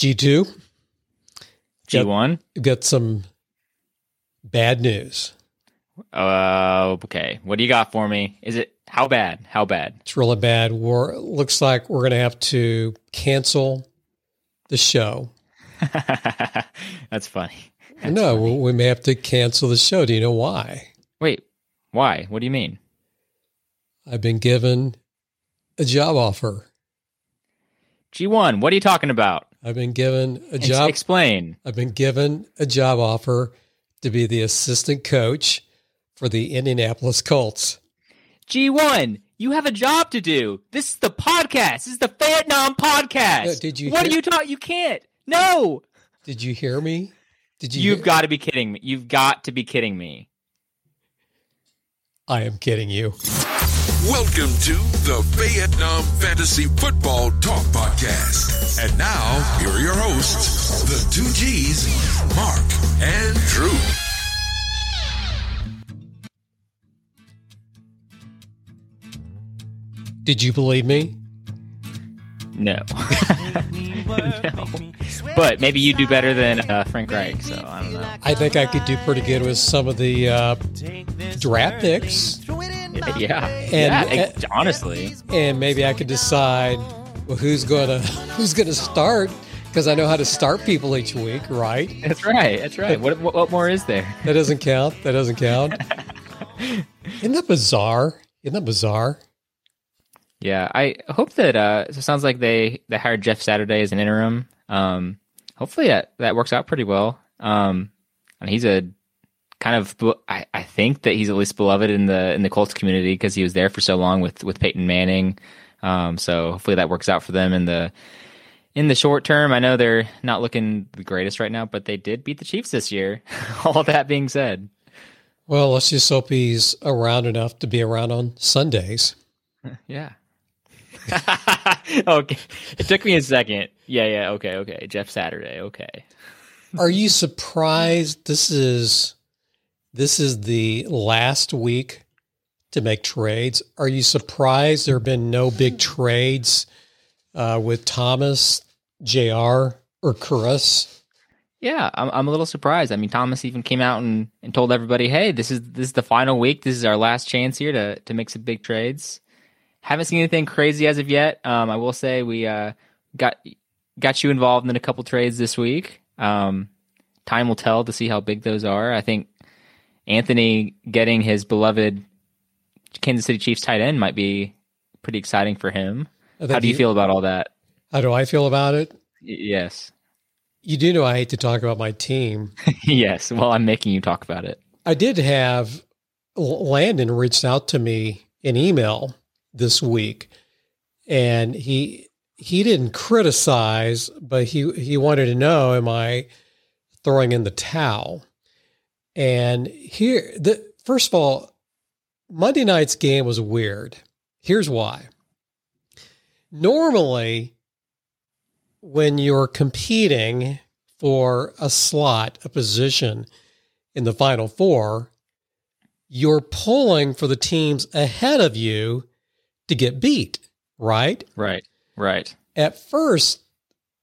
G2. G1. Got some bad news. Uh, okay. What do you got for me? Is it how bad? How bad? It's really bad. We're looks like we're going to have to cancel the show. That's funny. That's no, funny. we may have to cancel the show. Do you know why? Wait, why? What do you mean? I've been given a job offer. G1, what are you talking about? I've been given a job. explain. I've been given a job offer to be the assistant coach for the Indianapolis Colts. G1, you have a job to do. This is the podcast. This is the Fayettenam podcast. No, did you What hear- are you talking? You can't. No. Did you hear me? Did you? You've hear- got to be kidding me. You've got to be kidding me. I am kidding you. Welcome to the Fayettenam Fantasy Football Talk Podcast. And now, here are your hosts, the two G's, Mark and Drew. Did you believe me? No. no. But maybe you do better than uh, Frank Reich, so I don't know. I think I could do pretty good with some of the uh, draft picks, Yeah. And- yeah, ex- honestly. and maybe I could decide well, who's gonna who's gonna start because I know how to start people each week, right? That's right. That's right. What, what, what more is there? That doesn't count. That doesn't count. Isn't that bizarre? Isn't that bizarre? Yeah, I hope that uh so it sounds like they they hired Jeff Saturday as an interim. Um hopefully that that works out pretty well. Um and he's a kind of I, I think that he's at least beloved in the in the Colts community because he was there for so long with with Peyton Manning. Um so hopefully that works out for them in the in the short term. I know they're not looking the greatest right now, but they did beat the Chiefs this year. All that being said. Well, let's just hope he's around enough to be around on Sundays. Yeah. okay. It took me a second. Yeah, yeah, okay, okay. Jeff Saturday, okay. Are you surprised this is this is the last week to make trades? Are you surprised there have been no big trades uh, with Thomas, JR, or Chris? Yeah, I'm I'm a little surprised. I mean, Thomas even came out and, and told everybody, "Hey, this is this is the final week. This is our last chance here to to make some big trades." Haven't seen anything crazy as of yet. Um, I will say we uh, got got you involved in a couple trades this week. Um, time will tell to see how big those are. I think Anthony getting his beloved Kansas City Chiefs tight end might be pretty exciting for him. How do you feel about all that? How do I feel about it? Y- yes, You do know I hate to talk about my team. yes. Well, I'm making you talk about it. I did have Landon reached out to me in email this week, and he he didn't criticize, but he he wanted to know, am I throwing in the towel? And here, the first of all, Monday night's game was weird. Here's why. Normally, when you're competing for a slot, a position in the final four, you're pulling for the teams ahead of you to get beat, right? Right, right. At first,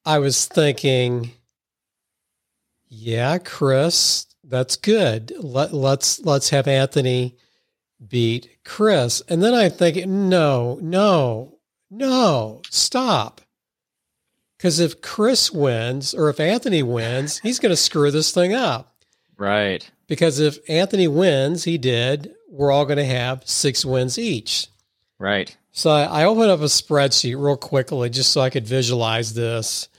I was thinking, yeah, Chris, that's good. Let, let's let's have Anthony beat Chris. And then I think, no, no, no, stop. Because if Chris wins or if Anthony wins, he's going to screw this thing up. Right. Because if Anthony wins, he did, we're all going to have six wins each. Right. So I, I opened up a spreadsheet real quickly just so I could visualize this.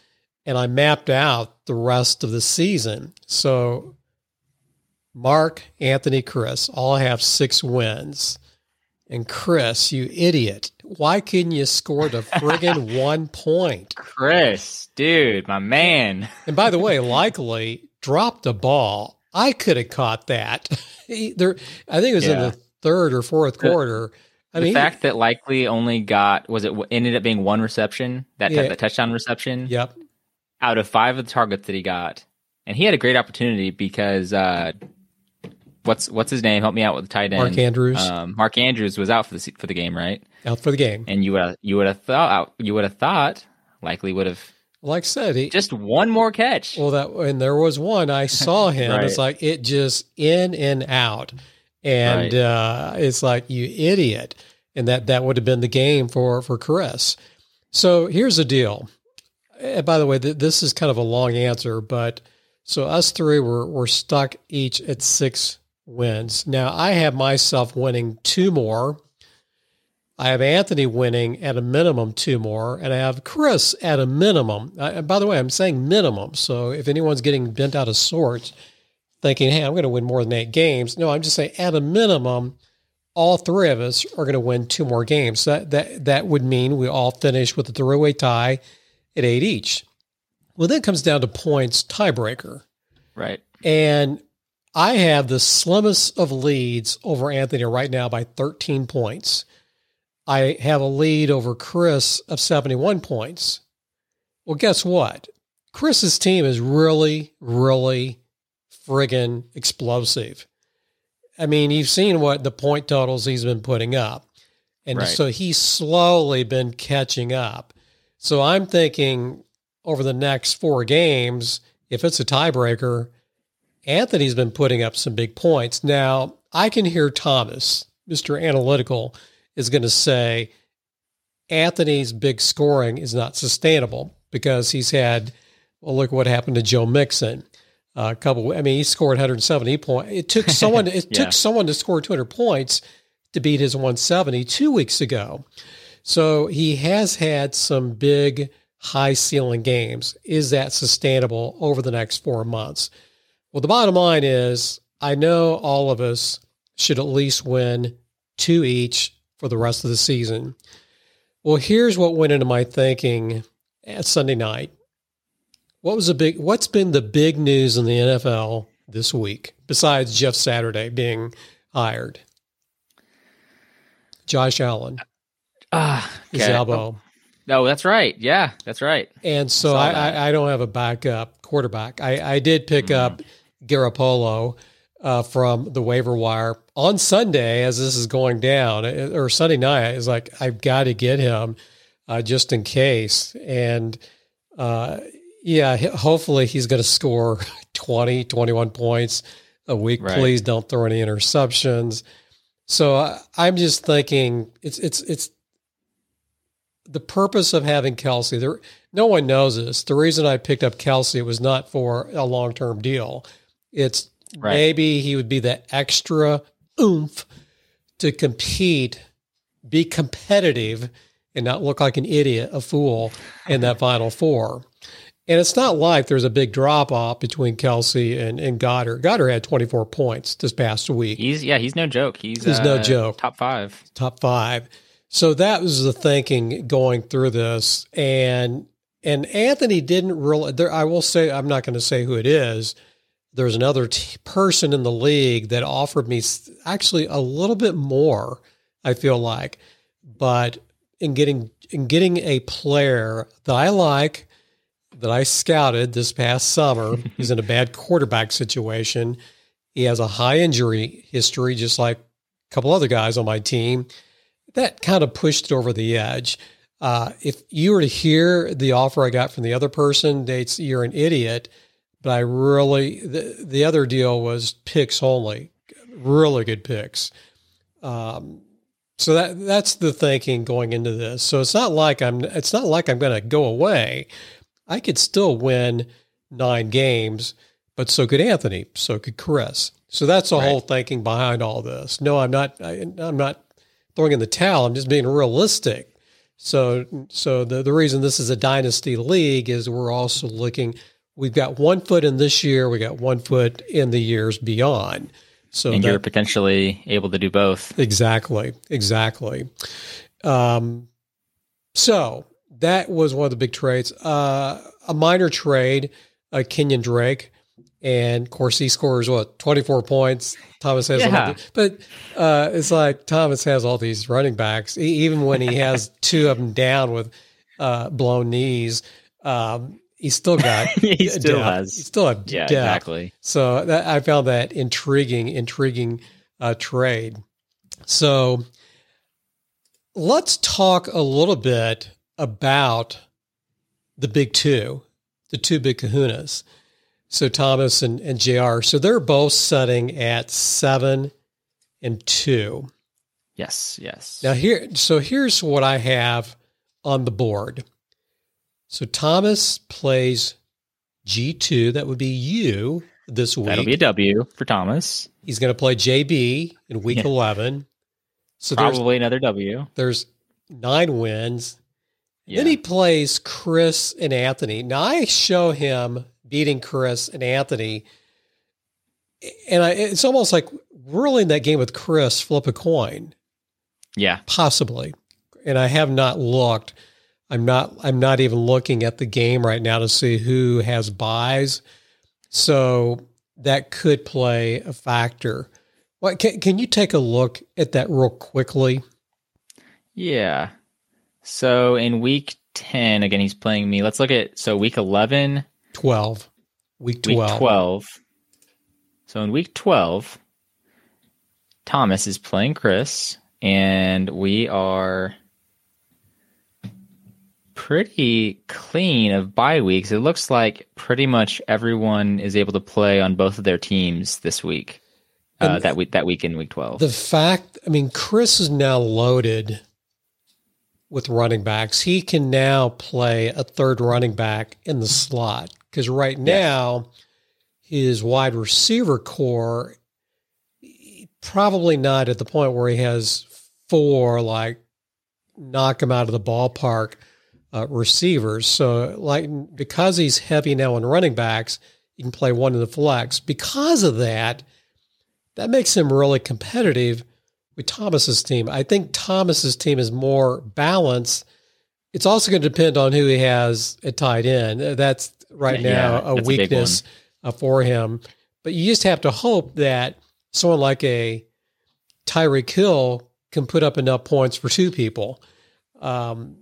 And I mapped out the rest of the season. So Mark, Anthony, Chris all have six wins. And Chris, you idiot, why couldn't you score the friggin' one point? Chris, dude, my man. And by the way, likely dropped the ball. I could have caught that. Either I think it was in the third or fourth The- quarter. I the mean, fact that likely only got was it ended up being one reception that Yeah. the touchdown reception yep. out of five of the targets that he got, and he had a great opportunity because uh, what's what's his name? Help me out with the tight end. Mark Andrews Um, Mark Andrews was out for the for the game, right? out for the game. And you would you would have thought you would have thought likely would have like I said, he, just one more catch. Well, that and there was one I saw him. Right. It's like it just in and out, and Right. uh, it's like you idiot, and that that would have been the game for for Chris. So here's the deal. And by the way, th- this is kind of a long answer, but so us three were were stuck each at six wins. Now I have myself winning two more. I have Anthony winning at a minimum two more, and I have Chris at a minimum. Uh, and by the way, I'm saying minimum. So if anyone's getting bent out of sorts, thinking, "Hey, I'm going to win more than eight games," no, I'm just saying at a minimum, all three of us are going to win two more games. That that that would mean we all finish with a three-way tie at eight each. Well, then it comes down to points tiebreaker. right. And I have the slimmest of leads over Anthony right now by 13 points. I have a lead over Chris of 71 points. Well, guess what? Chris's team is really, really friggin' explosive. I mean, you've seen what the point totals he's been putting up. And Right. so he's slowly been catching up. So I'm thinking over the next four games, if it's a tiebreaker, Anthony's been putting up some big points. Now, I can hear Thomas, Mr. Analytical, is going to say Anthony's big scoring is not sustainable because he's had, well, look what happened to Joe Mixon. a couple, I mean, he scored 170 points. It took someone, it Yeah. took someone to score 200 points to beat his 170 two weeks ago. So he has had some big high ceiling games. Is that sustainable over the next four months? Well, the bottom line is I know all of us should at least win two each for the rest of the season. Well, here's what went into my thinking at Sunday night. What was the big what's been the big news in the NFL this week besides Jeff Saturday being hired? Josh Allen, Ah, his okay. elbow. No, that's right. Yeah, that's right. And so I. I, I don't have a backup quarterback. I, I did pick up Garoppolo uh, from the waiver wire on Sunday as this is going down, uh, or Sunday night. It's like, I've got to get him uh, just in case. And uh, yeah, hopefully he's going to score 20, 21 points a week. Right. Please don't throw any interceptions. So I, I'm just thinking it's it's it's the purpose of having Kelce. There, no one knows this. The reason I picked up Kelce was not for a long term deal. It's Right. maybe he would be the extra oomph to compete, be competitive, and not look like an idiot, a fool in that final four. And it's not like there's a big drop off between Kelce and, and Goedert. Goedert had 24 points this past week He's yeah, he's no joke. He's He's no uh, joke. Top five. top five. So that was the thinking going through this, and and Anthony didn't really. There, I will say, I'm not going to say who it is. There's another t- person in the league that offered me actually a little bit more. I feel like, but in getting in getting a player that I like, that I scouted this past summer, he's in a bad quarterback situation. He has a high injury history, just like a couple other guys on my team. That kind of pushed it over the edge. Uh, if you were to hear the offer I got from the other person, they'd you're an idiot. But I really, the, the other deal was picks only, really good picks. Um, so that that's the thinking going into this. So it's not like I'm it's not like I'm going to go away. I could still win nine games, but so could Anthony, so could Chris. So that's the Right. whole thinking behind all this. No, I'm not. I, I'm not throwing in the towel. I'm just being realistic. So so the the reason this is a dynasty league is we're also looking. We've got one foot in this year. We got one foot in the years beyond. So and that- you're potentially able to do both. Exactly, exactly. Um, so that was one of the big trades. Uh, a minor trade, uh, Kenyon Drake, and of course he scores what twenty four points. Thomas has, Yeah. but uh, it's like Thomas has all these running backs, e- even when he has two of them down with uh, blown knees. Um, he still got He still depth. has- he still have Yeah, depth. exactly. So that, I found that intriguing, intriguing uh, trade. So let's talk a little bit about the big two, the two big kahunas. So Thomas and, and JR. So they're both setting at seven and two. Yes, yes. Now here so here's what I have on the board. So Thomas plays G2, that would be you this week. That'll be a W for Thomas. He's going to play JB in week Yeah. 11. So Probably another W. there's nine wins. Yeah. Then he plays Chris and Anthony. Now I show him beating Chris and Anthony, and I, it's almost like in that game with Chris, flip a coin, yeah. possibly. And I have not looked. I'm not. I'm not even looking at the game right now to see who has buys. So that could play a factor. What can, can you take a look at that real quickly? Yeah. So in week 10, again, he's playing me. Let's look at, so week 11, Twelve, week week twelve. 12. So in week 12, Thomas is playing Chris, and we are pretty clean of bye weeks. It looks like pretty much everyone is able to play on both of their teams this week. Uh, that week, that week in week 12. The fact, I mean, Chris is now loaded with running backs. He can now play a third running back in the slot because right now his wide receiver core probably not at the point where he has four like knock him out of the ballpark uh, receivers. So like because he's heavy now on running backs, he can play one in the flex. Because of that, that makes him really competitive with Thomas's team. I think Thomas's team is more balanced. It's also going to depend on who he has at tight end. That's right Yeah, now a that's a weakness uh, for him. But you just have to hope that someone like a Tyreek Hill can put up enough points for two people. Um,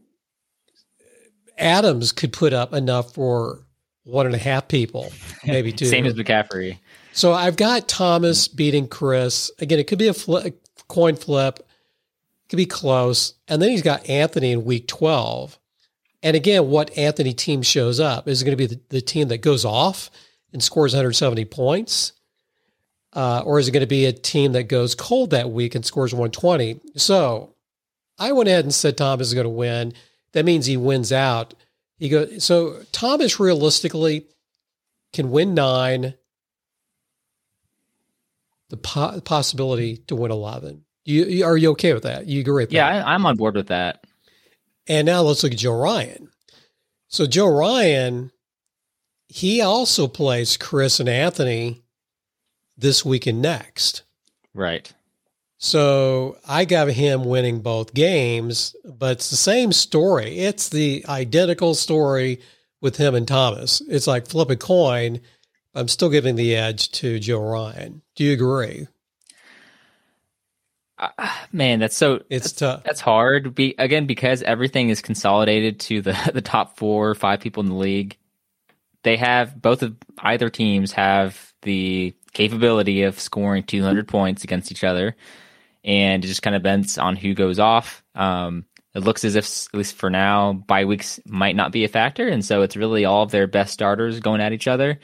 Adams could put up enough for one and a half people, maybe two. Same as McCaffrey. So I've got Thomas beating Chris. Again, it could be a, fli- a coin flip, it could be close. And then he's got Anthony in week 12. And again, what Anthony team shows up is going to be the, the team that goes off and scores 170 points? Uh, or is it going to be a team that goes cold that week and scores 120? So I went ahead and said Thomas is going to win. That means he wins out. He goes. So Thomas realistically can win nine. The po- possibility to win eleven. You, you are you okay with that? You agree with Yeah, that? I, I'm on board with that. And now let's look at Joe Ryan. So Joe Ryan, he also plays Chris and Anthony this week and next. Right. So I got him winning both games, but it's the same story. It's the identical story with him and Thomas. It's like flip a coin. I'm still giving the edge to Joe Ryan. Do you agree? Uh, man, that's so It's that's, tough. that's hard. Be again because everything is consolidated to the the top four or five people in the league. They have both of either teams have the capability of scoring 200 points against each other, and it just kind of bends on who goes off. Um, it looks as if, at least for now, bye weeks might not be a factor, and so it's really all of their best starters going at each other.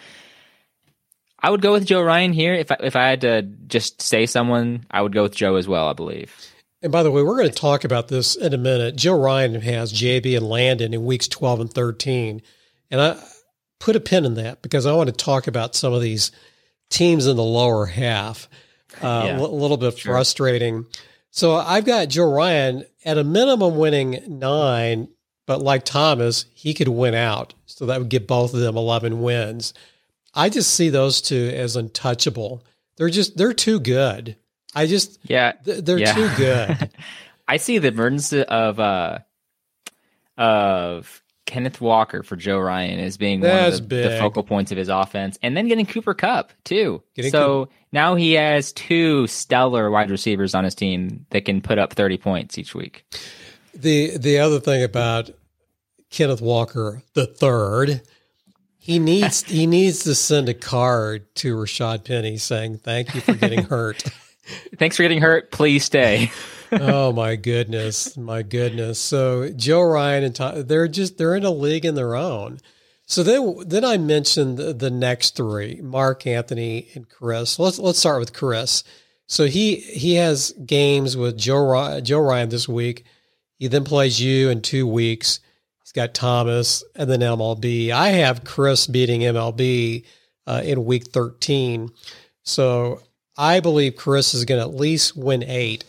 I would go with Joe Ryan here. If I, if I had to just say someone, I would go with Joe as well. I believe. And by the way, we're going to talk about this in a minute. Joe Ryan has JB and Landon in weeks 12 and 13. And I put a pin in that because I want to talk about some of these teams in the lower half. Uh, Yeah. A little bit frustrating. So I've got Joe Ryan at a minimum winning nine, but like Thomas, he could win out. So that would give both of them 11 wins. I just see those two as untouchable. They're just, they're too good. I just, Yeah, th- they're Yeah. too good. I see the emergence of uh of Kenneth Walker for Joe Ryan as being one of the, the focal points of his offense, and then getting Cooper Kupp too. Getting so now he has two stellar wide receivers on his team that can put up thirty points each week. The the other thing about Kenneth Walker the third, he needs he needs to send a card to Rashaad Penny saying thank you for getting hurt. Thanks for getting hurt. Please stay. oh my goodness, my goodness. So Joe Ryan and Tom, they're just they're in a league in their own. So then, then I mentioned the, the next three: Mark, Anthony, and Chris. Let's let's start with Chris. So he he has games with Joe Joe Ryan this week. He then plays you in two weeks. He's got Thomas and then MLB. I have Chris beating MLB uh, in week thirteen. So I believe Chris is going to at least win eight.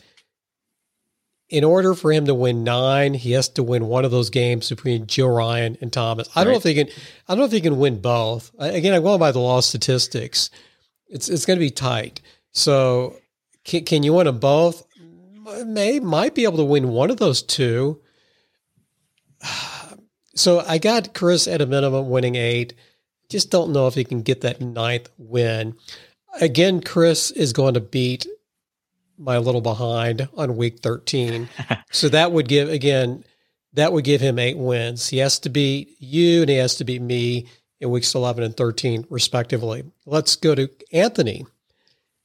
In order for him to win nine, he has to win one of those games between Joe Ryan and Thomas. I don't right. know if he can. I don't know if he can win both. Again, I'm going by the law of statistics. It's it's going to be tight. So, can, can you win them both? May might be able to win one of those two. So I got Chris at a minimum winning eight. Just don't know if he can get that ninth win. Again, Chris is going to beat my little behind on week 13. so that would give, again, that would give him eight wins. He has to beat you and he has to beat me in weeks 11 and 13, respectively. Let's go to Anthony.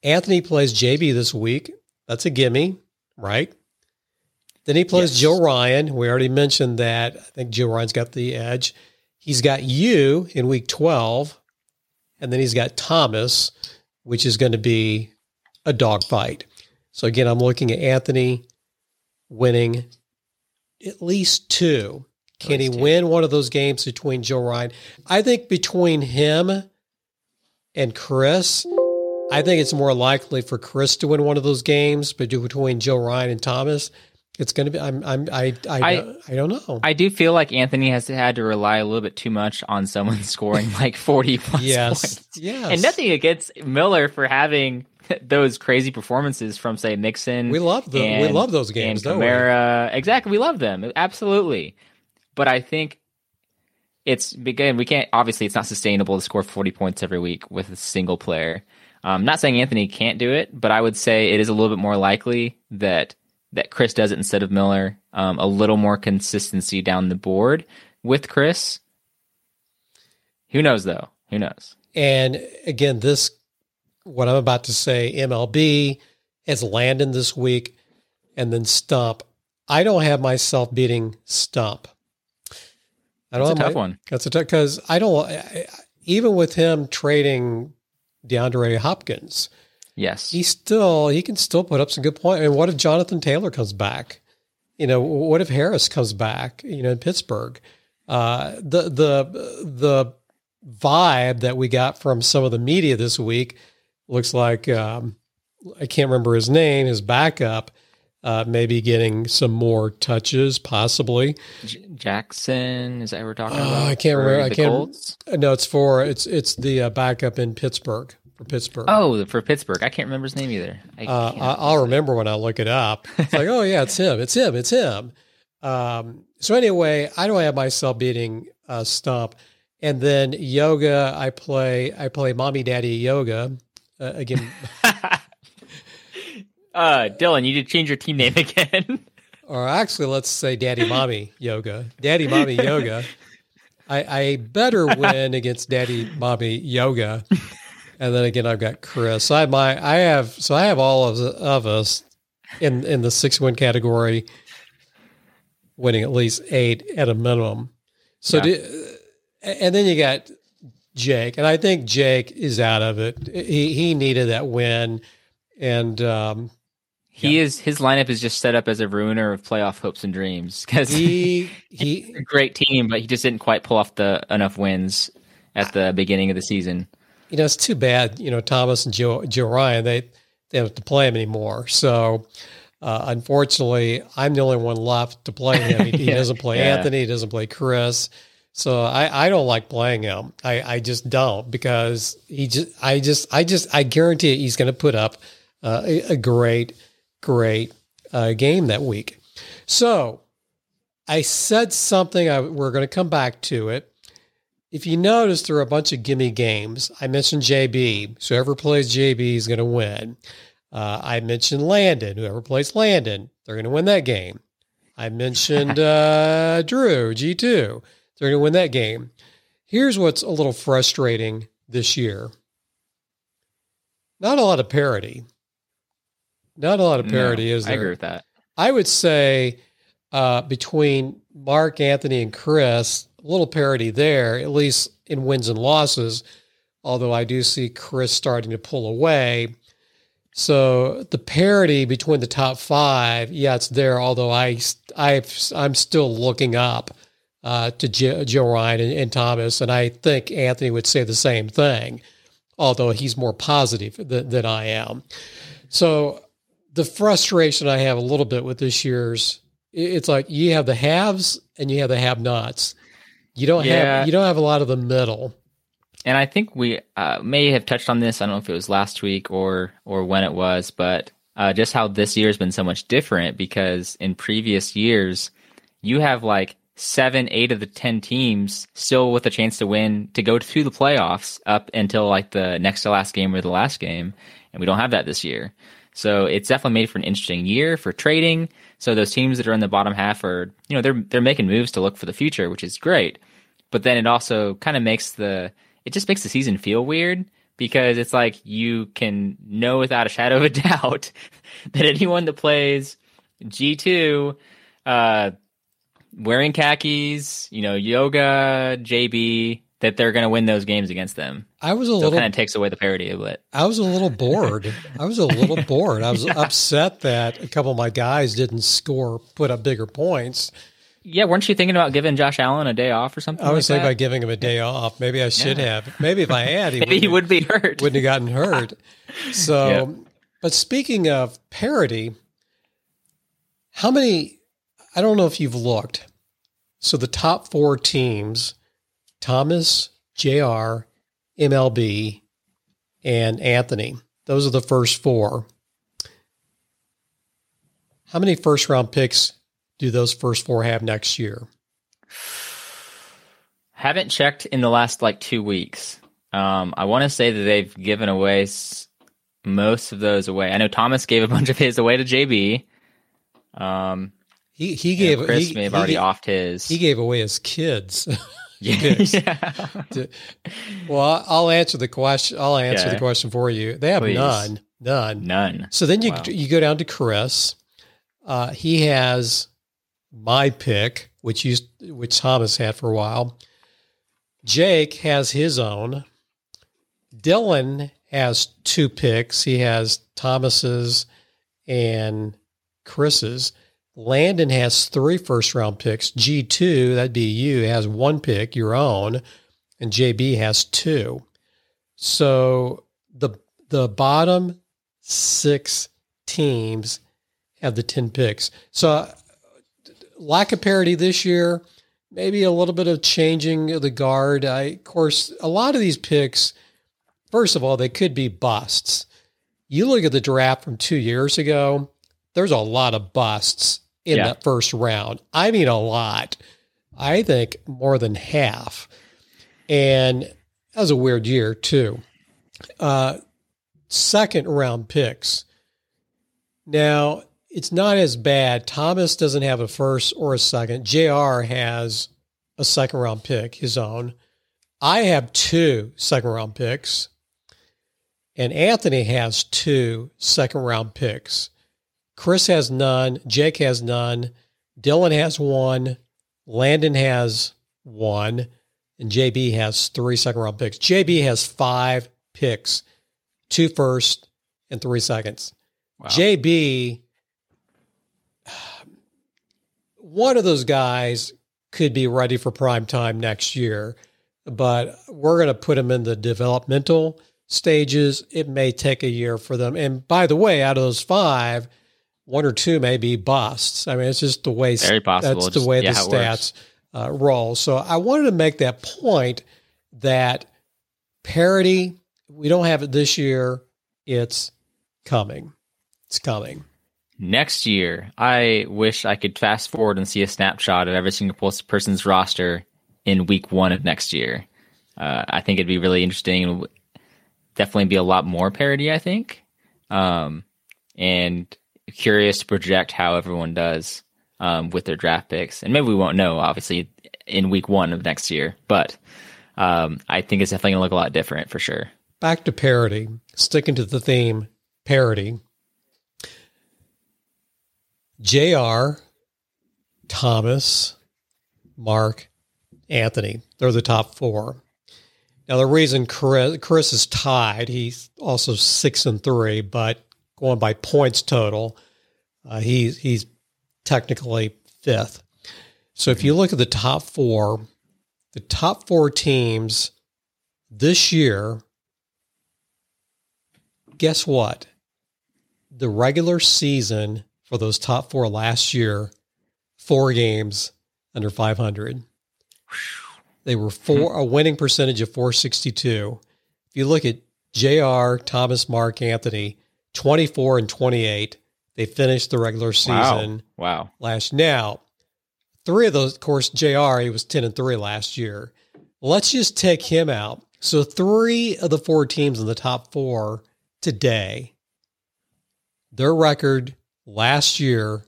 Anthony plays JB this week. That's a gimme, right? Then he plays yes. Joe Ryan. We already mentioned that. I think Joe Ryan's got the edge. He's got you in week 12. And then he's got Thomas which is going to be a dogfight. So again, I'm looking at Anthony winning at least two. Can he win one of those games between Joe Ryan? I think between him and Chris, I think it's more likely for Chris to win one of those games, but between Joe Ryan and Thomas, it's going to be. I'm. I'm. I. I. I, I don't know. I do feel like Anthony has had to rely a little bit too much on someone scoring like forty plus yes. points. Yes. And nothing against Miller for having those crazy performances from say Mixon. We love them. And, we love those games. And Kamara. Exactly. We love them. Absolutely. But I think it's again we can't obviously it's not sustainable to score forty points every week with a single player. I'm um, not saying Anthony can't do it, but I would say it is a little bit more likely that that Chris does it instead of Miller. Um, a little more consistency down the board with Chris. Who knows though? Who knows? And again, this what I'm about to say, MLB has Landon this week, and then Stump. I don't have myself beating Stump. I don't that's a tough my, one. That's a tough because I don't. I, even with him trading DeAndre Hopkins, Yes. He still he can still put up some good points. And what if Jonathan Taylor comes back? You know, what if Harris comes back, you know, in Pittsburgh? Uh, the the the vibe that we got from some of the media this week looks like um, I can't remember his name, his backup, uh, maybe getting some more touches, possibly. J- Jackson, is that we're talking uh, about? I can't remember. I can't. Colts? No, it's for it's it's the uh, backup in Pittsburgh for Pittsburgh. Oh, for Pittsburgh. I can't remember his name either. I uh, will remember when I look it up. It's like, oh yeah, it's him. It's him. It's him. Um, so anyway, I don't have myself beating uh, Stump, and then yoga. I play. I play mommy daddy yoga uh, again. uh, Dylan, you need to change your team name again. or actually, let's say daddy mommy yoga. Daddy mommy yoga. I, I better win against daddy mommy yoga and then again I've got Chris. I have my I have so I have all of of us in in the six win category, winning at least eight at a minimum. So, yeah. do, and then you got Jake, and I think Jake is out of it. He he needed that win, and um, he yeah. is his lineup is just set up as a ruiner of playoff hopes and dreams because he he a great team, but he just didn't quite pull off the enough wins at the beginning of the season you know, it's too bad, you know, Thomas and Joe, Joe Ryan, they, they don't have to play him anymore. So, uh, unfortunately, I'm the only one left to play him. He, he doesn't play yeah. Anthony, he doesn't play Chris. So I, I don't like playing him. I, I just don't because he just I just I just I guarantee he's going to put up uh, a, a, great great uh, game that week. So I said something. I, we're going to come back to it. If you notice, there are a bunch of gimme games. I mentioned JB. So whoever plays JB is going to win. Uh, I mentioned Landon. Whoever plays Landon, they're going to win that game. I mentioned uh, Drew, G2. They're going to win that game. Here's what's a little frustrating this year not a lot of parity. Not a lot of parity, no, is there? I agree with that. I would say uh, between Mark, Anthony, and Chris, little parity there, at least in wins and losses. Although I do see Chris starting to pull away. So the parity between the top five, yeah, it's there. Although I, I, I'm still looking up uh, to Joe, Joe Ryan and, and, Thomas, and I think Anthony would say the same thing, although he's more positive than, than I am. So the frustration I have a little bit with this year's, it's like you have the haves and you have the have-nots. You don't yeah. have you don't have a lot of the middle and I think we uh, may have touched on this. I don't know if it was last week or or when it was, but uh, just how this year has been so much different because in previous years you have like seven, eight of the ten teams still with a chance to win to go to the playoffs up until like the next to last game or the last game, and we don't have that this year. So it's definitely made for an interesting year for trading. So those teams that are in the bottom half are, you know, they're they're making moves to look for the future, which is great. But then it also kind of makes the it just makes the season feel weird because it's like you can know without a shadow of a doubt that anyone that plays G2 uh, wearing khakis, you know, yoga, JB, that they're going to win those games against them. I was a so little kind of takes away the parity of it. I was a little bored. I was a little bored. I was yeah. upset that a couple of my guys didn't score, put up bigger points. Yeah, weren't you thinking about giving Josh Allen a day off or something? I was like thinking about giving him a day off. Maybe I should yeah. have. Maybe if I had, he, Maybe he would be hurt. Wouldn't have gotten hurt. So, but speaking of parity, how many? I don't know if you've looked. So the top four teams: Thomas, Jr., MLB, and Anthony. Those are the first four. How many first round picks do those first four have next year? Haven't checked in the last like two weeks. Um, I want to say that they've given away s- most of those away. I know Thomas gave a bunch of his away to JB. Um, he he gave Chris he, may have already offed his. He gave away his kids. yeah. well, I'll answer the question. I'll answer the question for you. They have Please. none, none, none. So then you wow. you go down to Chris. Uh, he has my pick, which used which Thomas had for a while. Jake has his own. Dylan has two picks. He has Thomas's and Chris's. Landon has three first round picks. G2, that'd be you, has one pick, your own, and JB has two. So the the bottom six teams have the 10 picks. So lack of parity this year, maybe a little bit of changing of the guard. I, of course, a lot of these picks, first of all, they could be busts. You look at the draft from two years ago, there's a lot of busts in yeah. that first round. I mean, a lot. I think more than half. And that was a weird year, too. Uh, second round picks. Now, it's not as bad. Thomas doesn't have a first or a second. JR has a second round pick, his own. I have two second round picks. And Anthony has two second round picks. Chris has none. Jake has none. Dylan has one. Landon has one. And JB has three second round picks. JB has five picks, two first and three seconds. Wow. JB one of those guys could be ready for prime time next year, but we're going to put them in the developmental stages. It may take a year for them. And by the way, out of those five, one or two may be busts. I mean, it's just the way Very possible. that's just, the way yeah, the stats uh, roll. So I wanted to make that point that parity, we don't have it this year. It's coming. It's coming. Next year, I wish I could fast forward and see a snapshot of every single person's roster in week one of next year. Uh, I think it'd be really interesting and definitely be a lot more parody, I think. Um, and curious to project how everyone does um, with their draft picks. And maybe we won't know, obviously, in week one of next year, but um, I think it's definitely going to look a lot different for sure. Back to parody, sticking to the theme parity Jr., Thomas, Mark, Anthony. They're the top four. Now the reason Chris, Chris is tied, he's also six and three, but going by points total, uh, he's he's technically fifth. So if you look at the top four, the top four teams this year, guess what? The regular season for those top four last year, four games under 500. They were four hmm. a winning percentage of 462. If you look at JR, Thomas, Mark, Anthony, 24 and 28, they finished the regular season Wow. wow. last now. Three of those, of course, JR, he was 10 and 3 last year. Let's just take him out. So three of the four teams in the top four today, their record last year,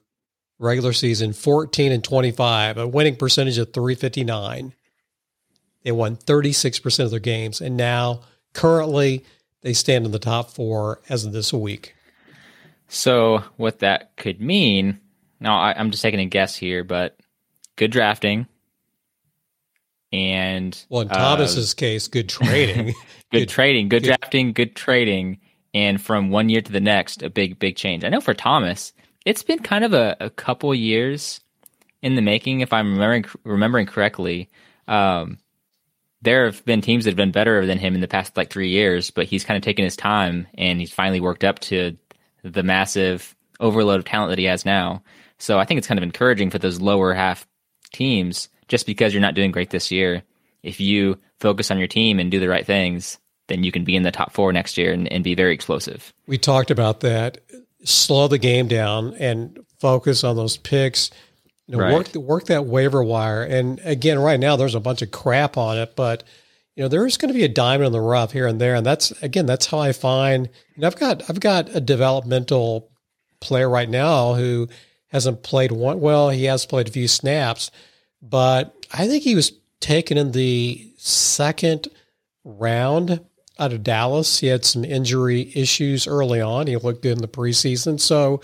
regular season, 14 and 25, a winning percentage of 359. They won 36% of their games. And now, currently, they stand in the top four as of this week. So, what that could mean, now I, I'm just taking a guess here, but good drafting. And Well, in uh, Thomas's case, good trading. good, good- trading, good, good- drafting, good trading, and from one year to the next, a big, big change. I know for Thomas, it's been kind of a, a couple years in the making, if I'm remembering remembering correctly. Um, there have been teams that have been better than him in the past like three years, but he's kind of taken his time and he's finally worked up to the massive overload of talent that he has now. So I think it's kind of encouraging for those lower half teams just because you're not doing great this year. If you focus on your team and do the right things, then you can be in the top four next year and, and be very explosive. we talked about that. Slow the game down and focus on those picks. You know, Right. work work that waiver wire. And again, right now there's a bunch of crap on it, but you know there's going to be a diamond in the rough here and there. And that's again, that's how I find. Know, I've got I've got a developmental player right now who hasn't played one. Well, he has played a few snaps, but I think he was taken in the second round out of Dallas. He had some injury issues early on. He looked good in the preseason. So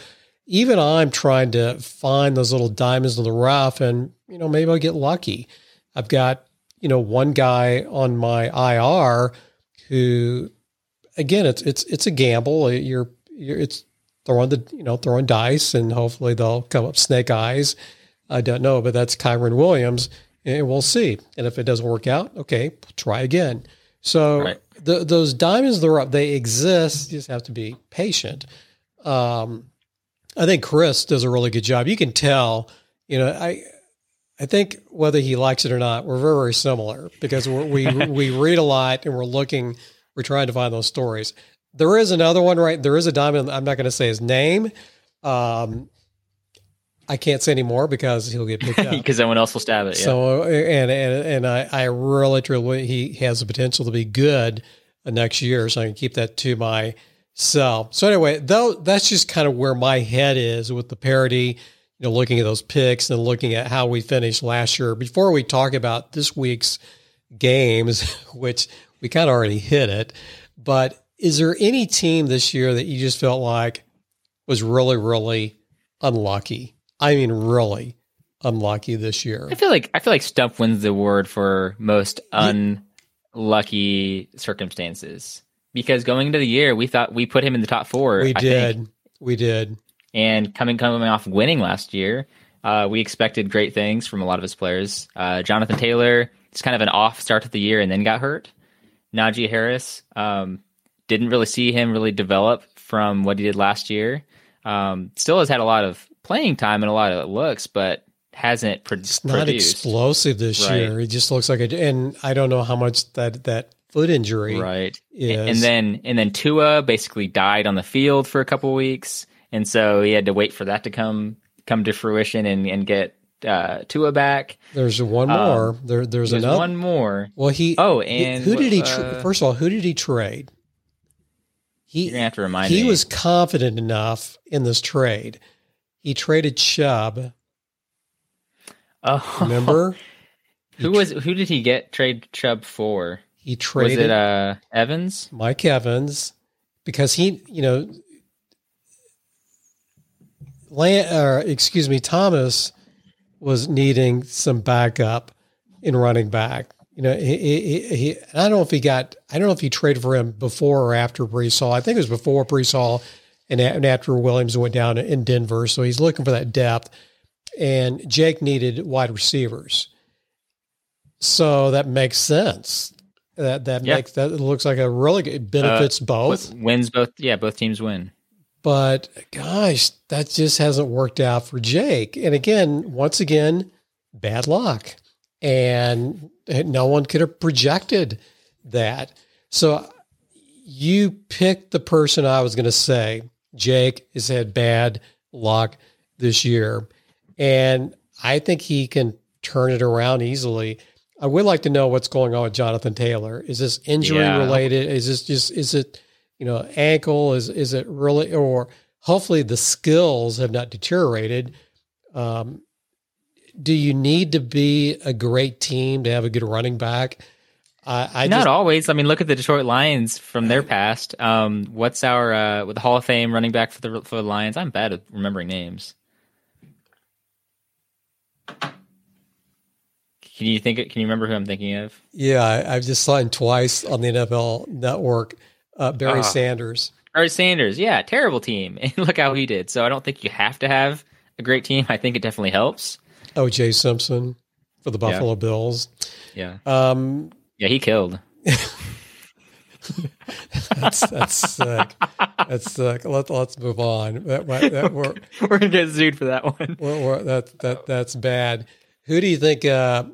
even I'm trying to find those little diamonds in the rough and, you know, maybe I'll get lucky. I've got, you know, one guy on my IR who again, it's it's it's a gamble. You're you're it's throwing the you know, throwing dice and hopefully they'll come up snake eyes. I don't know, but that's Kyren Williams and we'll see. And if it doesn't work out, okay, try again. So Right. the, those diamonds, they're up. They exist. You just have to be patient. Um, I think Chris does a really good job. You can tell. You know, I I think whether he likes it or not, we're very very similar because we're, we we read a lot and we're looking. We're trying to find those stories. There is another one, right? There is a diamond. I'm not going to say his name. Um, I can't say anymore because he'll get picked up. Because someone else will stab it. Yeah. So and and and I, I really truly he has the potential to be good next year, so I can keep that to myself. So anyway, though that's just kind of where my head is with the parity. You know, looking at those picks and looking at how we finished last year. Before we talk about this week's games, which we kind of already hit it, but is there any team this year that you just felt like was really, really unlucky? I mean, really unlucky this year. I feel like I feel like Stump wins the award for most unlucky circumstances because going into the year we thought we put him in the top four. We I did. think. We did. and coming coming off winning last year, uh, we expected great things from a lot of his players. Uh, Jonathan Taylor, it's kind of an off start to the year and then got hurt. Najee Harris, um, didn't really see him really develop from what he did last year. Um, still has had a lot of playing time and a lot of looks, but hasn't pro- It's not produced. explosive this Right. year. It just looks like it. And I don't know how much that that foot injury right is. and then and then Tua basically died on the field for a couple weeks and so he had to wait for that to come come to fruition and and get uh Tua back there's one um, more. there, there's there's another. one more Well, he. Oh, and who did he? Tra- uh, first of all, who did he trade? He you're gonna have to remind he me was confident enough in this trade. He traded Chubb. oh Remember, who was who did he get trade Chubb for he was traded it uh Evans Mike Evans because he, you know, Lan- or excuse me, Thomas was needing some backup in running back. You know, he, he, he, I don't know if he got, I don't know if he traded for him before or after Breece Hall. I think it was before Breece Hall and, after Williams went down in Denver. So he's looking for that depth. And Jake needed wide receivers. So that makes sense. That that Yeah. makes that looks like a really good it benefits uh, both. With- wins both. Yeah, both teams win. But gosh, that just hasn't worked out for Jake. And again, once again, bad luck. And no one could have projected that. So you picked the person I was going to say. Jake has had bad luck this year. And I think he can turn it around easily. I would like to know what's going on with Jonathan Taylor. Is this injury Yeah. related? Is this just is it you know ankle? Is is it really or hopefully the skills have not deteriorated? Um, do you need to be a great team to have a good running back? I, I Not just, always. I mean, look at the Detroit Lions from their past. Um, what's our uh, with the Hall of Fame running back for the for the Lions? I'm bad at remembering names. Can you think? Can you remember who I'm thinking of? yeah, I, I've just saw him twice on the NFL Network. Uh, Barry Ah. Sanders. Barry Sanders. Yeah, terrible team. And look how he did. So I don't think you have to have a great team. I think it definitely helps. O.J. Simpson for the Buffalo Bills. Yeah, Um, yeah, he killed. that's that's sick. That's sick. Let, let's move on. That, that, that, we're, We're gonna get sued for that one. we're, we're, that, that, that's bad. Who do you think uh,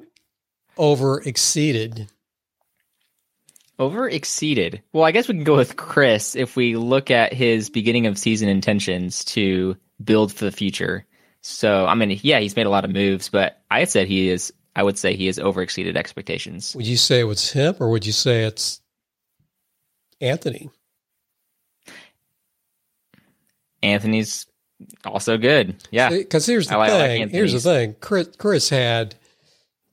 over exceeded? Over exceeded. Well, I guess we can go with Chris if we look at his beginning of season intentions to build for the future. So, I mean, yeah, he's made a lot of moves, but I said he is. I would say he has over exceeded expectations. Would you say it was him or would you say it's Anthony? Anthony's also good. Yeah, Because here's the I I like thing. here's the thing. Chris, Chris had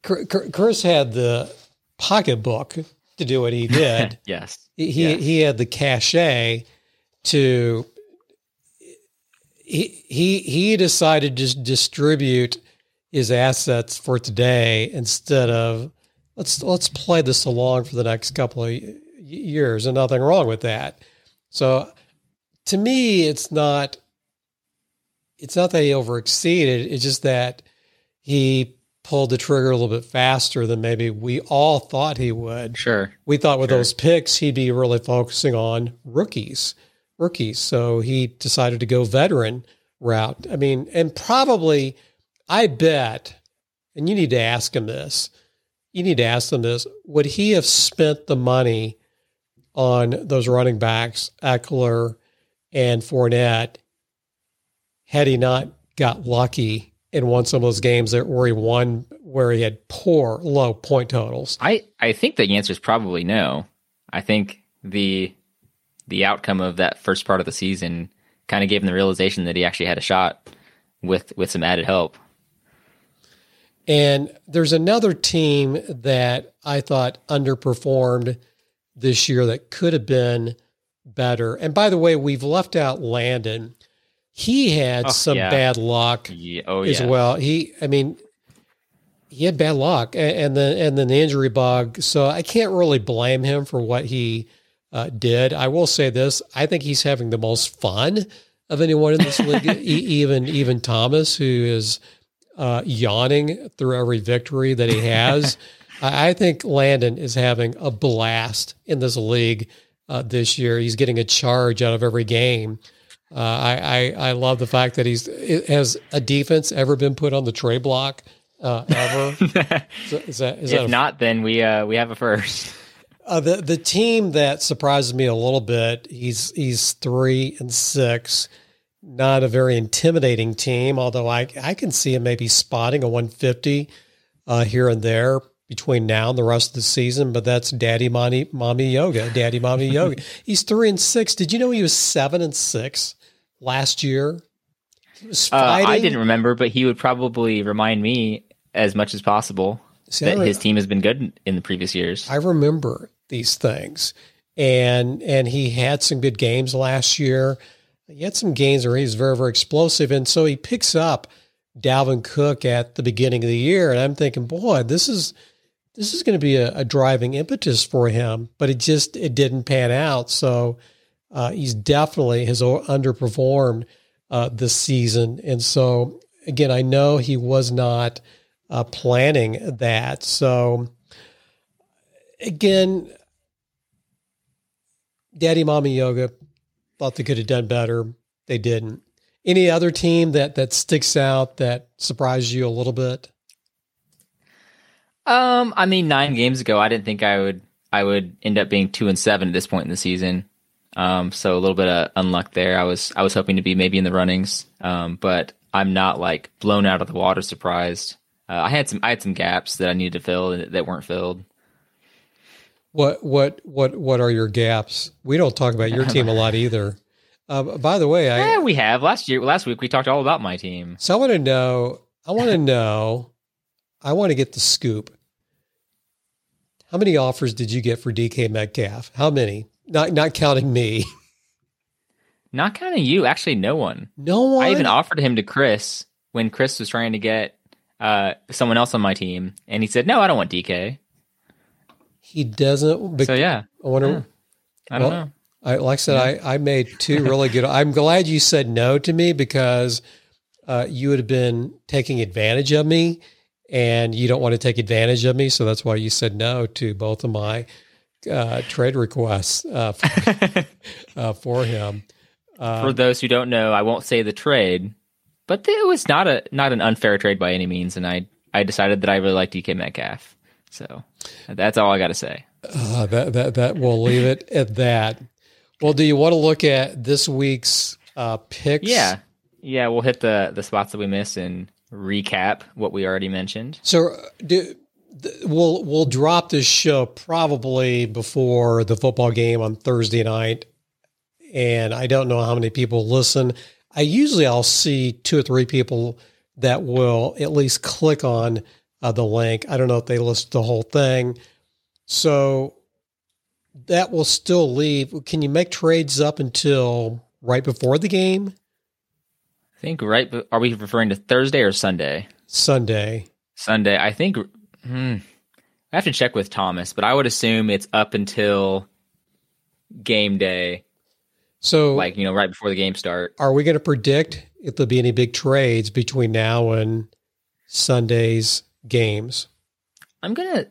Chris had the pocketbook to do what he did. yes, he he, had the cachet to he he he decided to just distribute his assets for today instead of let's let's play this along for the next couple of years and nothing wrong with that so to me it's not it's not that he overexceeded it's just that he pulled the trigger a little bit faster than maybe we all thought he would sure. we thought with Sure. those picks he'd be really focusing on rookies rookies so he decided to go veteran route i mean and probably i bet and you need to ask him this you need to ask them this would he have spent the money on those running backs Ekeler and Fournette had he not got lucky and won some of those games that where he won where he had poor low point totals I I think the answer is probably no. I think the the outcome of that first part of the season kind of gave him the realization that he actually had a shot with with some added help. And there's another team that I thought underperformed this year that could have been better. And by the way, we've left out Landon. He had Oh, some yeah. bad luck Yeah, oh as yeah. well. He, I mean, he had bad luck, and then and then the injury bug. So I can't really blame him for what he uh, did. I will say this: I think he's having the most fun of anyone in this league. e- even even Thomas, who is uh, yawning through every victory that he has. I, think Landon is having a blast in this league uh, this year. He's getting a charge out of every game. Uh, I, I I love the fact that he's has a defense ever been put on the trade block uh, ever. is that, is that, is that if a- not, then we uh we have a first. uh, the the team that surprises me a little bit? He's he's three and six, not a very intimidating team. Although I I can see him maybe spotting a 150 uh, here and there between now and the rest of the season. But that's daddy mommy mommy yoga, daddy mommy yoga. He's three and six. Did you know he was seven and six last year? Uh. I didn't remember, but he would probably remind me as much as possible See, that his team has been good in- in the previous years. I remember these things, and and he had some good games last year. He had some gains where he's very, very explosive. And so he picks up Dalvin Cook at the beginning of the year. And I'm thinking, boy, this is this is going to be a, a driving impetus for him. But it just it didn't pan out. So uh, he's definitely has underperformed uh, this season. And so again, I know he was not uh, planning that. So again, Daddy Mommy Yoga thought they could have done better. They didn't. Any other team that that sticks out that surprised you a little bit? Um, I mean, nine games ago, I didn't think I would I would end up being two and seven at this point in the season. Um, so a little bit of unluck there. I was I was hoping to be maybe in the runnings, um, but I'm not like blown out of the water surprised. Uh, I had some I had some gaps that I needed to fill that weren't filled. What what what what are your gaps? We don't talk about your team a lot either. Uh, by the way, I yeah, we have last year. Last week we talked all about my team. So I want to know. I want to know. I want to get the scoop. How many offers did you get for DK Metcalf? How many? Not not counting me. Not counting you. Actually, no one. No one. I even offered him to Chris when Chris was trying to get uh, someone else on my team, and he said, "No, I don't want DK." He doesn't. so yeah, I wonder. Yeah. I don't well, know. I, like I said, yeah. I, I made two really good. I'm glad you said no to me because uh, you would have been taking advantage of me, and you don't want to take advantage of me. So that's why you said no to both of my uh, trade requests uh, for, uh, for him. Um, for those who don't know, I won't say the trade, but it was not a not an unfair trade by any means, and I I decided that I really like DK Metcalf. So that's all I got to say. Uh, that that that we'll leave it at that. Well, do you want to look at this week's uh, picks? Yeah, yeah. We'll hit the the spots that we missed and recap what we already mentioned. So, uh, do, we'll we'll drop this show probably before the football game on Thursday night, and I don't know how many people listen. I usually I'll see two or three people that will at least click on uh, the link. I don't know if they list the whole thing. So that will still leave. Can you make trades up until right before the game? I think right. Are we referring to Thursday or Sunday? Sunday. Sunday. I think. Hmm, I have to check with Thomas, but I would assume it's up until game day. So, like you know, right before the game start. Are we going to predict if there'll be any big trades between now and Sunday's games? I'm gonna.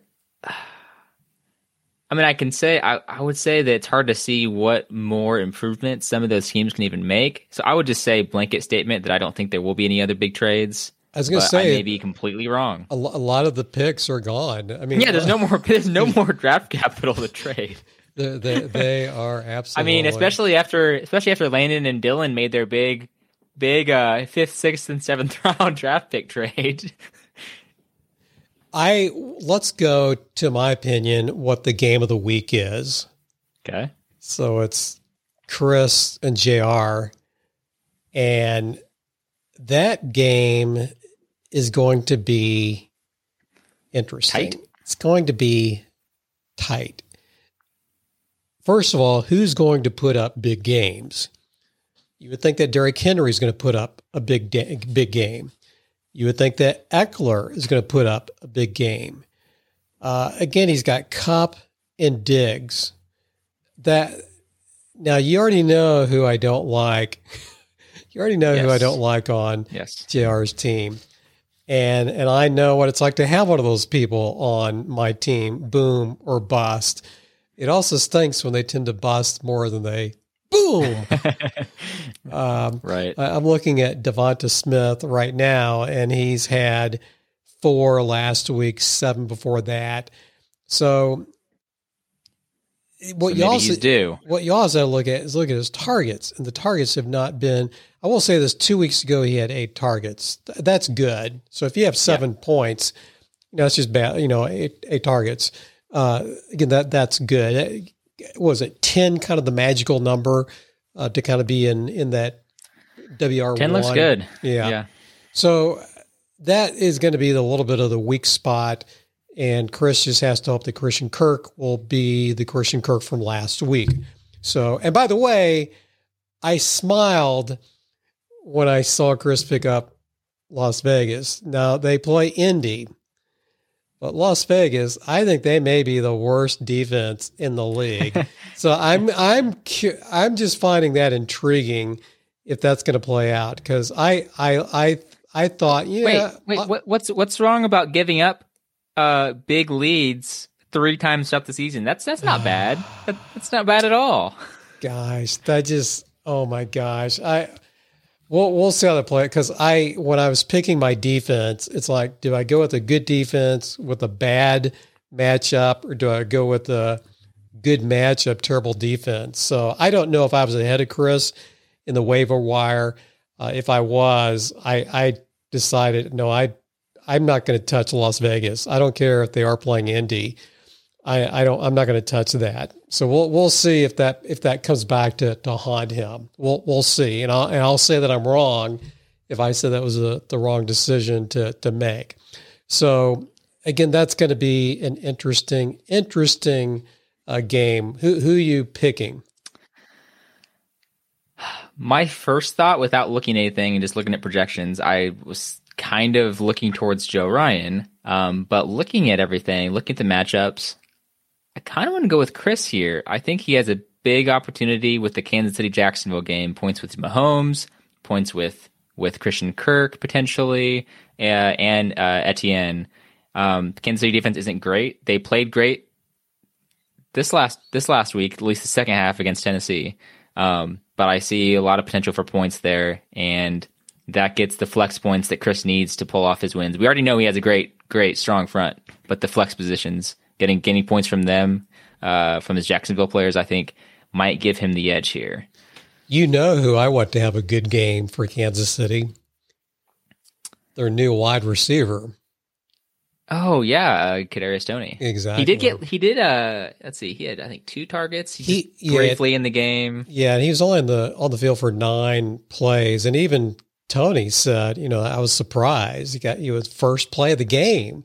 I mean, I can say I, I would say that it's hard to see what more improvements some of those teams can even make. So I would just say blanket statement that I don't think there will be any other big trades. I was going to say I may be completely wrong. A, lo- a, lot of the picks are gone. I mean, yeah, there's no more there's no more draft capital to trade. they, they, they are absolutely. I mean, especially after especially after Landon and Dylan made their big big uh, fifth, sixth, and seventh round draft pick trade. I let's go to my opinion what the game of the week is. Okay. So it's Chris and JR and that game is going to be interesting. Tight. It's going to be tight. First of all, who's going to put up big games? You would think that Derrick Henry is going to put up a big big game. You would think that Ekeler is going to put up a big game. Uh, again, he's got Kupp and Diggs. That now you already know who I don't like. you already know yes. who I don't like on yes. JR's team. And and I know what it's like to have one of those people on my team, boom or bust. It also stinks when they tend to bust more than they boom. um, right. I'm looking at DeVonta Smith right now, and he's had four last week, seven before that. So what so you also do what you also look at is look at his targets, and the targets have not been. I will say this: two weeks ago, he had eight targets. That's good. So if you have seven yeah. points, you know that's just bad. You know, eight, eight targets. Uh, again, that that's good was it 10 kind of the magical number uh, to kind of be in in that WR 10 looks good. Yeah. Yeah. So that is going to be the little bit of the weak spot and Chris just has to hope that Christian Kirk will be the Christian Kirk from last week. So, and by the way, I smiled when I saw Chris pick up Las Vegas. Now they play Indy, but Las Vegas, I think they may be the worst defense in the league. so I'm I'm cu- I'm just finding that intriguing if that's going to play out because I I I I thought yeah Wait, wait, what, what's what's wrong about giving up uh big leads three times throughout the season? That's that's not bad. That, that's not bad at all. gosh that just oh my gosh I we'll we'll see how they play because I when I was picking my defense it's like do I go with a good defense with a bad matchup or do I go with a good matchup terrible defense so I don't know if I was ahead of Chris in the waiver wire uh, if I was I I decided no I I'm not going to touch Las Vegas I don't care if they are playing Indy I, I don't. I'm not going to touch that. So we'll we'll see if that if that comes back to, to haunt him. We'll we'll see, and I'll and I'll say that I'm wrong if I said that was a, the wrong decision to to make. So again, that's going to be an interesting interesting uh, game. Who who you picking? My first thought, without looking at anything and just looking at projections, I was kind of looking towards Joe Ryan. Um, but looking at everything, looking at the matchups, I kind of want to go with Chris here. I think he has a big opportunity with the Kansas City Jacksonville game. Points with Mahomes, points with with Christian Kirk potentially, uh, and uh, Etienne. Um, Kansas City defense isn't great. They played great this last this last week, at least the second half against Tennessee. Um, but I see a lot of potential for points there, and that gets the flex points that Chris needs to pull off his wins. We already know he has a great, great, strong front, but the flex positions, getting getting points from them, uh, from his Jacksonville players, I think might give him the edge here. You know who I want to have a good game for Kansas City. Their new wide receiver. Oh yeah, uh, Kadarius Toney. Exactly. He did get. He did. Uh, let's see. He had I think two targets. He, He- yeah. briefly in the game. Yeah, and he was only on the on the field for nine plays, and even Tony said, you know, I was surprised. He got he was first play of the game,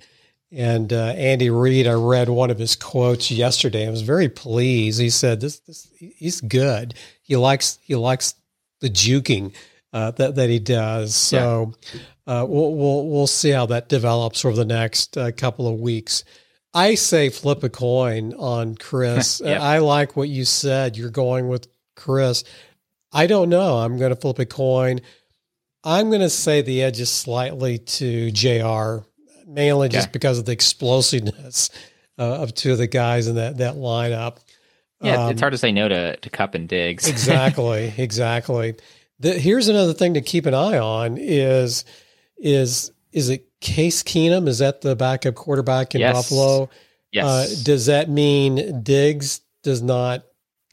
and uh, Andy Reid. I read one of his quotes yesterday. I was very pleased. He said, "This, this he's good. He likes he likes the juking uh, that that he does." So uh, we'll we'll we'll see how that develops over the next uh, couple of weeks. I say flip a coin on Chris. Yep. I like what you said. You're going with Chris. I don't know. I'm going to flip a coin. I'm going to say the edge is slightly to JR, mainly just because of the explosiveness uh, of two of the guys in that, that lineup. Yeah, Um, it's hard to say no to to Kupp and Diggs. exactly, exactly. The, here's another thing to keep an eye on is is is it Case Keenum? Is that the backup quarterback in Yes. Buffalo? yes. Uh, does that mean Diggs does not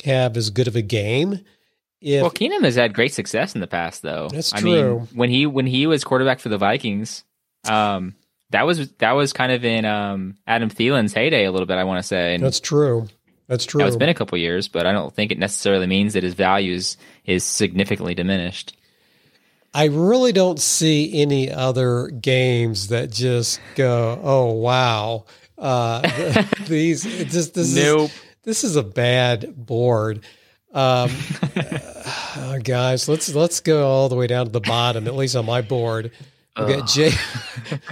have as good of a game? If well, Keenum has had great success in the past, though. That's I true. mean, when he when he was quarterback for the Vikings, um, that was that was kind of in um, Adam Thielen's heyday a little bit. I want to say, and that's true. That's true. now it's been a couple years, but I don't think it necessarily means that his values is, significantly diminished. I really don't see any other games that just go, oh wow, uh, these it just this Nope. is this is a bad board. Um, uh, guys, let's let's go all the way down to the bottom. At least on my board, we got J,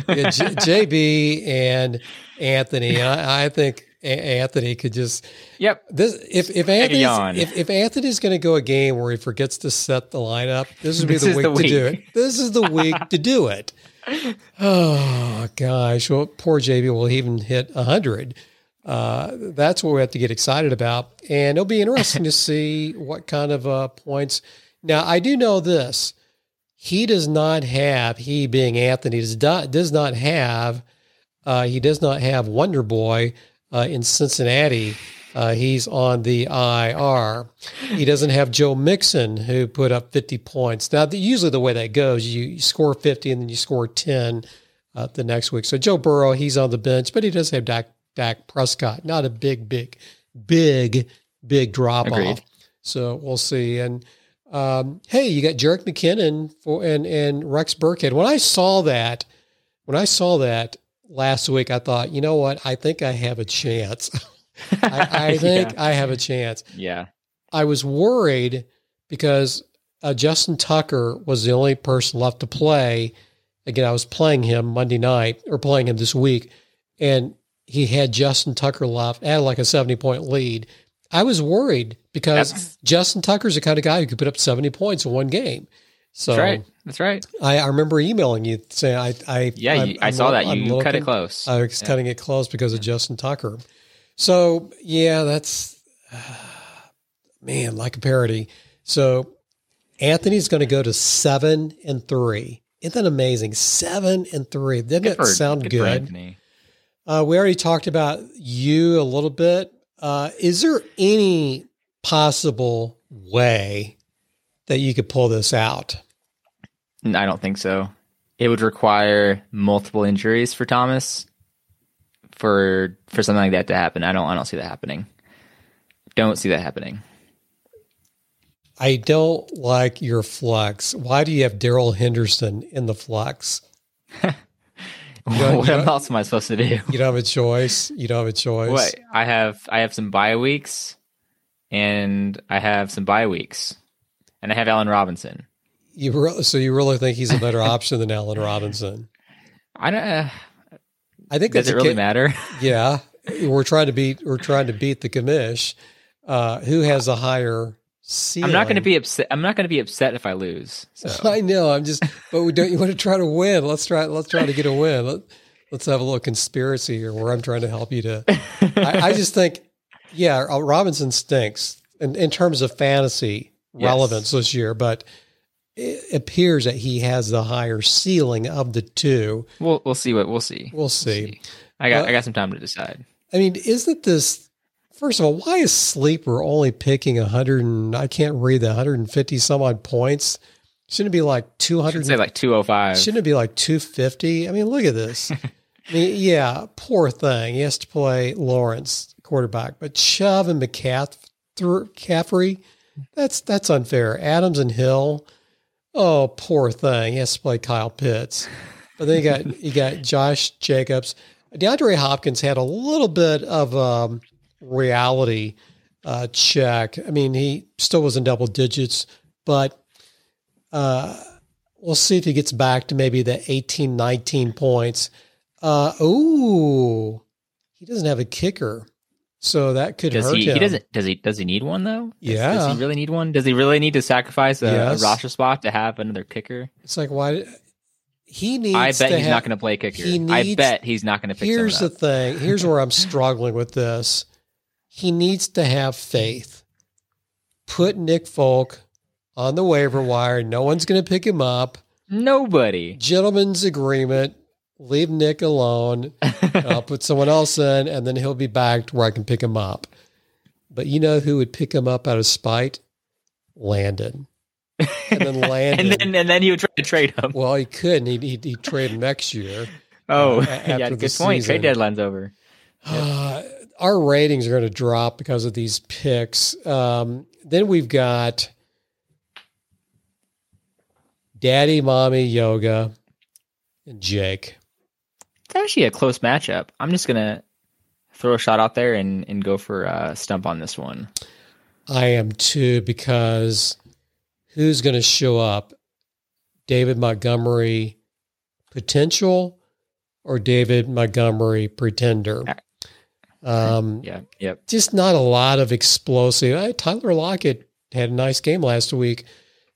we got J, JB and Anthony. I, I think A- Anthony could just Yep. this if if yawn. Anthony's if, if Anthony's going to go a game where he forgets to set the lineup, this would be This the week the to do it. This is the week to do it. Oh gosh, well, poor JB will even hit hundred. Uh, that's what we have to get excited about, and it'll be interesting to see what kind of uh, points. Now, I do know this: he does not have he being Anthony does not does not have uh, he does not have Wonder Boy uh, in Cincinnati. Uh, he's on the IR. He doesn't have Joe Mixon, who put up 50 points. Now, the, usually the way that goes, you, you score 50 and then you score 10 uh, the next week. So Joe Burrow, he's on the bench, but he does have Dak, Dak Prescott. Not a big, big, big, big drop off. So we'll see. And um, hey, you got Jerick McKinnon for and and Rex Burkhead. When I saw that, when I saw that last week, I thought, you know what? I think I have a chance. I, I think Yeah. I have a chance. Yeah. I was worried because uh, Justin Tucker was the only person left to play. Again, I was playing him Monday night or playing him this week, and he had Justin Tucker left, had like a 70 point lead. I was worried because That's- Justin Tucker's the kind of guy who could put up 70 points in one game. So That's right. That's right. I, I remember emailing you saying I, I Yeah, I'm- you, I I'm saw lo- that. You cut looking- it close. I was Yeah. cutting it close because of Justin Tucker. So yeah, that's man like a parody. So Anthony's going to go to seven and three. Isn't that amazing? Seven and three. Doesn't Good that for- sound for good? Uh, we already talked about you a little bit. Uh, is there any possible way that you could pull this out? I don't think so. It would require multiple injuries for Thomas for for something like that to happen. I don't I don't see that happening. Don't see that happening. I don't like your flux. Why do you have Darrell Henderson in the don't- what else am I supposed to do? You don't have a choice. You don't have a choice. What I have I have some bye weeks, and I have some bye weeks, and I have Allen Robinson. You re- so you really think he's a better option than Allen Robinson? I don't. Uh, I think does that's it really ca- matter? Yeah, we're trying to beat. We're trying to beat the commish. Uh, who has a higher ceiling? I'm not going to be upset. I'm not going to be upset if I lose. So I know. I'm just. But we don't. You want to try to win? Let's try. Let's try to get a win. Let, let's have a little conspiracy here, where I'm trying to help you to. I, I just think, yeah, uh, Robinson stinks in, in terms of fantasy relevance this year, but it appears that he has the higher ceiling of the two. we'll we'll see what we'll see. We'll see. I got Well- I got some time to decide. I mean, isn't this? First of all, why is Sleeper only picking 100 and I can't read the 150 some odd points? Shouldn't it be like 200? Say like 205. Shouldn't it be like 250? I mean, look at this. I mean, yeah, poor thing. He has to play Lawrence quarterback, but Chubb and McCaffrey, that's that's unfair. Adams and Hill, oh, poor thing. He has to play Kyle Pitts. But then you got you got Josh Jacobs. DeAndre Hopkins had a little bit of um, reality uh, check. I mean, he still was in double digits, but uh, we'll see if he gets back to maybe the 18, 19 points. Uh, ooh, he doesn't have a kicker, so that could Does hurt he? him. He doesn't. Does he? Does he need one though? Does- Yeah. Does he really need one? Does he really need to sacrifice a, Yes. a roster spot to have another kicker? It's like why he needs. I bet he's have, not going to play kicker. he I bet he's not going to pick up Here's the thing. Here's where I'm struggling with this. He needs to have faith. Put Nick Folk on the waiver wire. No one's going to pick him up. Nobody. Gentleman's agreement. Leave Nick alone. I'll put someone else in, and then he'll be back to where I can pick him up. But you know who would pick him up out of spite? Landon. And then Landon. and then and then he would try to trade him. well, he couldn't. He'd, he'd, he'd trade him next year. Oh, a- yeah, good point. Trade deadline's over. Uh, our ratings are going to drop because of these picks. Um, then we've got Daddy, Mommy, Yoga, and Jake. It's actually a close matchup. I'm just gonna throw a shot out there and, and go for a stump on this one. I am too because who's going to show up? David Montgomery potential or David Montgomery pretender? Um, Yeah. Yep. just not a lot of explosive. Tyler Lockett had a nice game last week,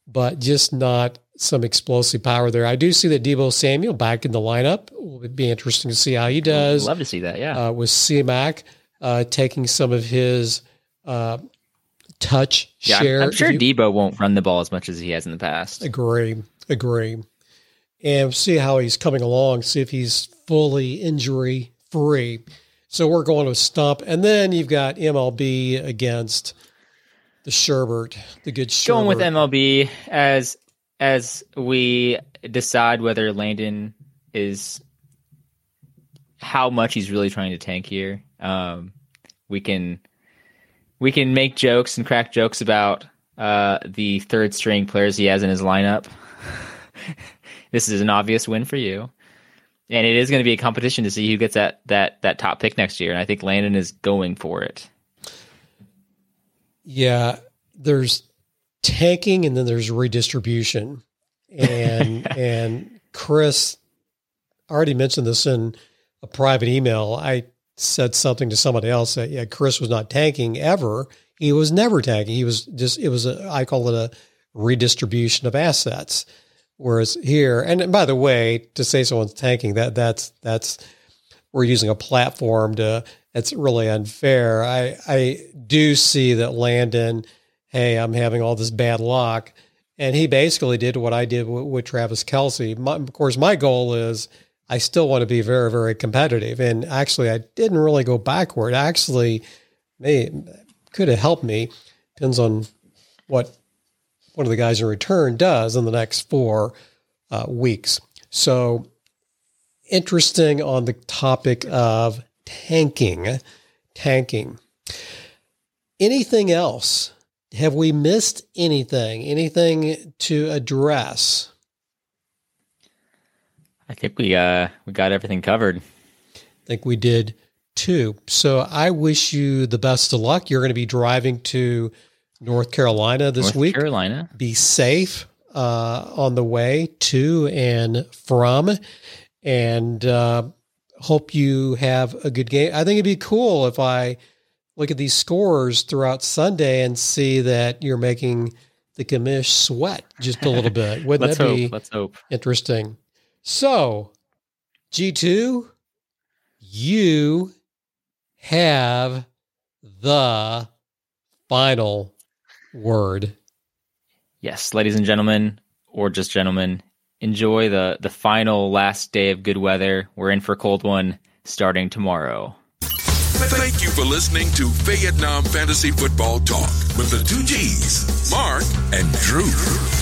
but just not some explosive power there. I do see that Deebo Samuel back in the lineup. It would be interesting to see how he does Love to see that. Yeah. uh, with CMAC uh, taking some of his uh, touch yeah. I'm- share. I'm, sure you- Deebo won't run the ball as much as he has in the past. Agree, agree, and see how he's coming along. See if he's fully injury free. So we're going to stump, and then you've got MLB against the Sherbert, the good Sherbert. Going with MLB as as we decide whether Landon is how much he's really trying to tank here. Um, we can we can make jokes and crack jokes about uh, the third string players he has in his lineup. this is an obvious win for you. And it is going to be a competition to see who gets that, that, that top pick next year. And I think Landon is going for it. Yeah, there's tanking and then there's redistribution. And and Chris already mentioned this in a private email. I said something to somebody else that yeah, Chris was not tanking ever. He was never tanking. He was just it was a I call it a redistribution of assets. Whereas here, and by the way, to say someone's tanking, that that's that's we're using a platform to it's really unfair. I I do see that Landon, hey, I'm having all this bad luck, and he basically did what I did with, with Travis Kelce. My, of course, my goal is I still want to be very very competitive, and actually, I didn't really go backward. Actually, may could have helped me. Depends on what one of the guys in return does in the next four uh, weeks. So interesting on the topic of tanking. Tanking. Anything else? Have we missed anything? Anything to address? I think we uh we got everything covered. I think we did too. So I wish you the best of luck. You're going to be driving to North Carolina this North week. Carolina. Be safe uh, on the way to and from, and uh, hope you have a good game. I think it'd be cool if I look at these scores throughout Sunday and see that you're making the commish sweat just a little bit. Wouldn't Let's that hope. be Let's hope. interesting? So, G2, you have the final word. Yes, ladies and gentlemen, or just gentlemen, enjoy the the final last day of good weather. We're in for a cold one starting tomorrow. Thank you for listening to Fayettenam Fantasy Football Talk with the two G's, Mark and Drew.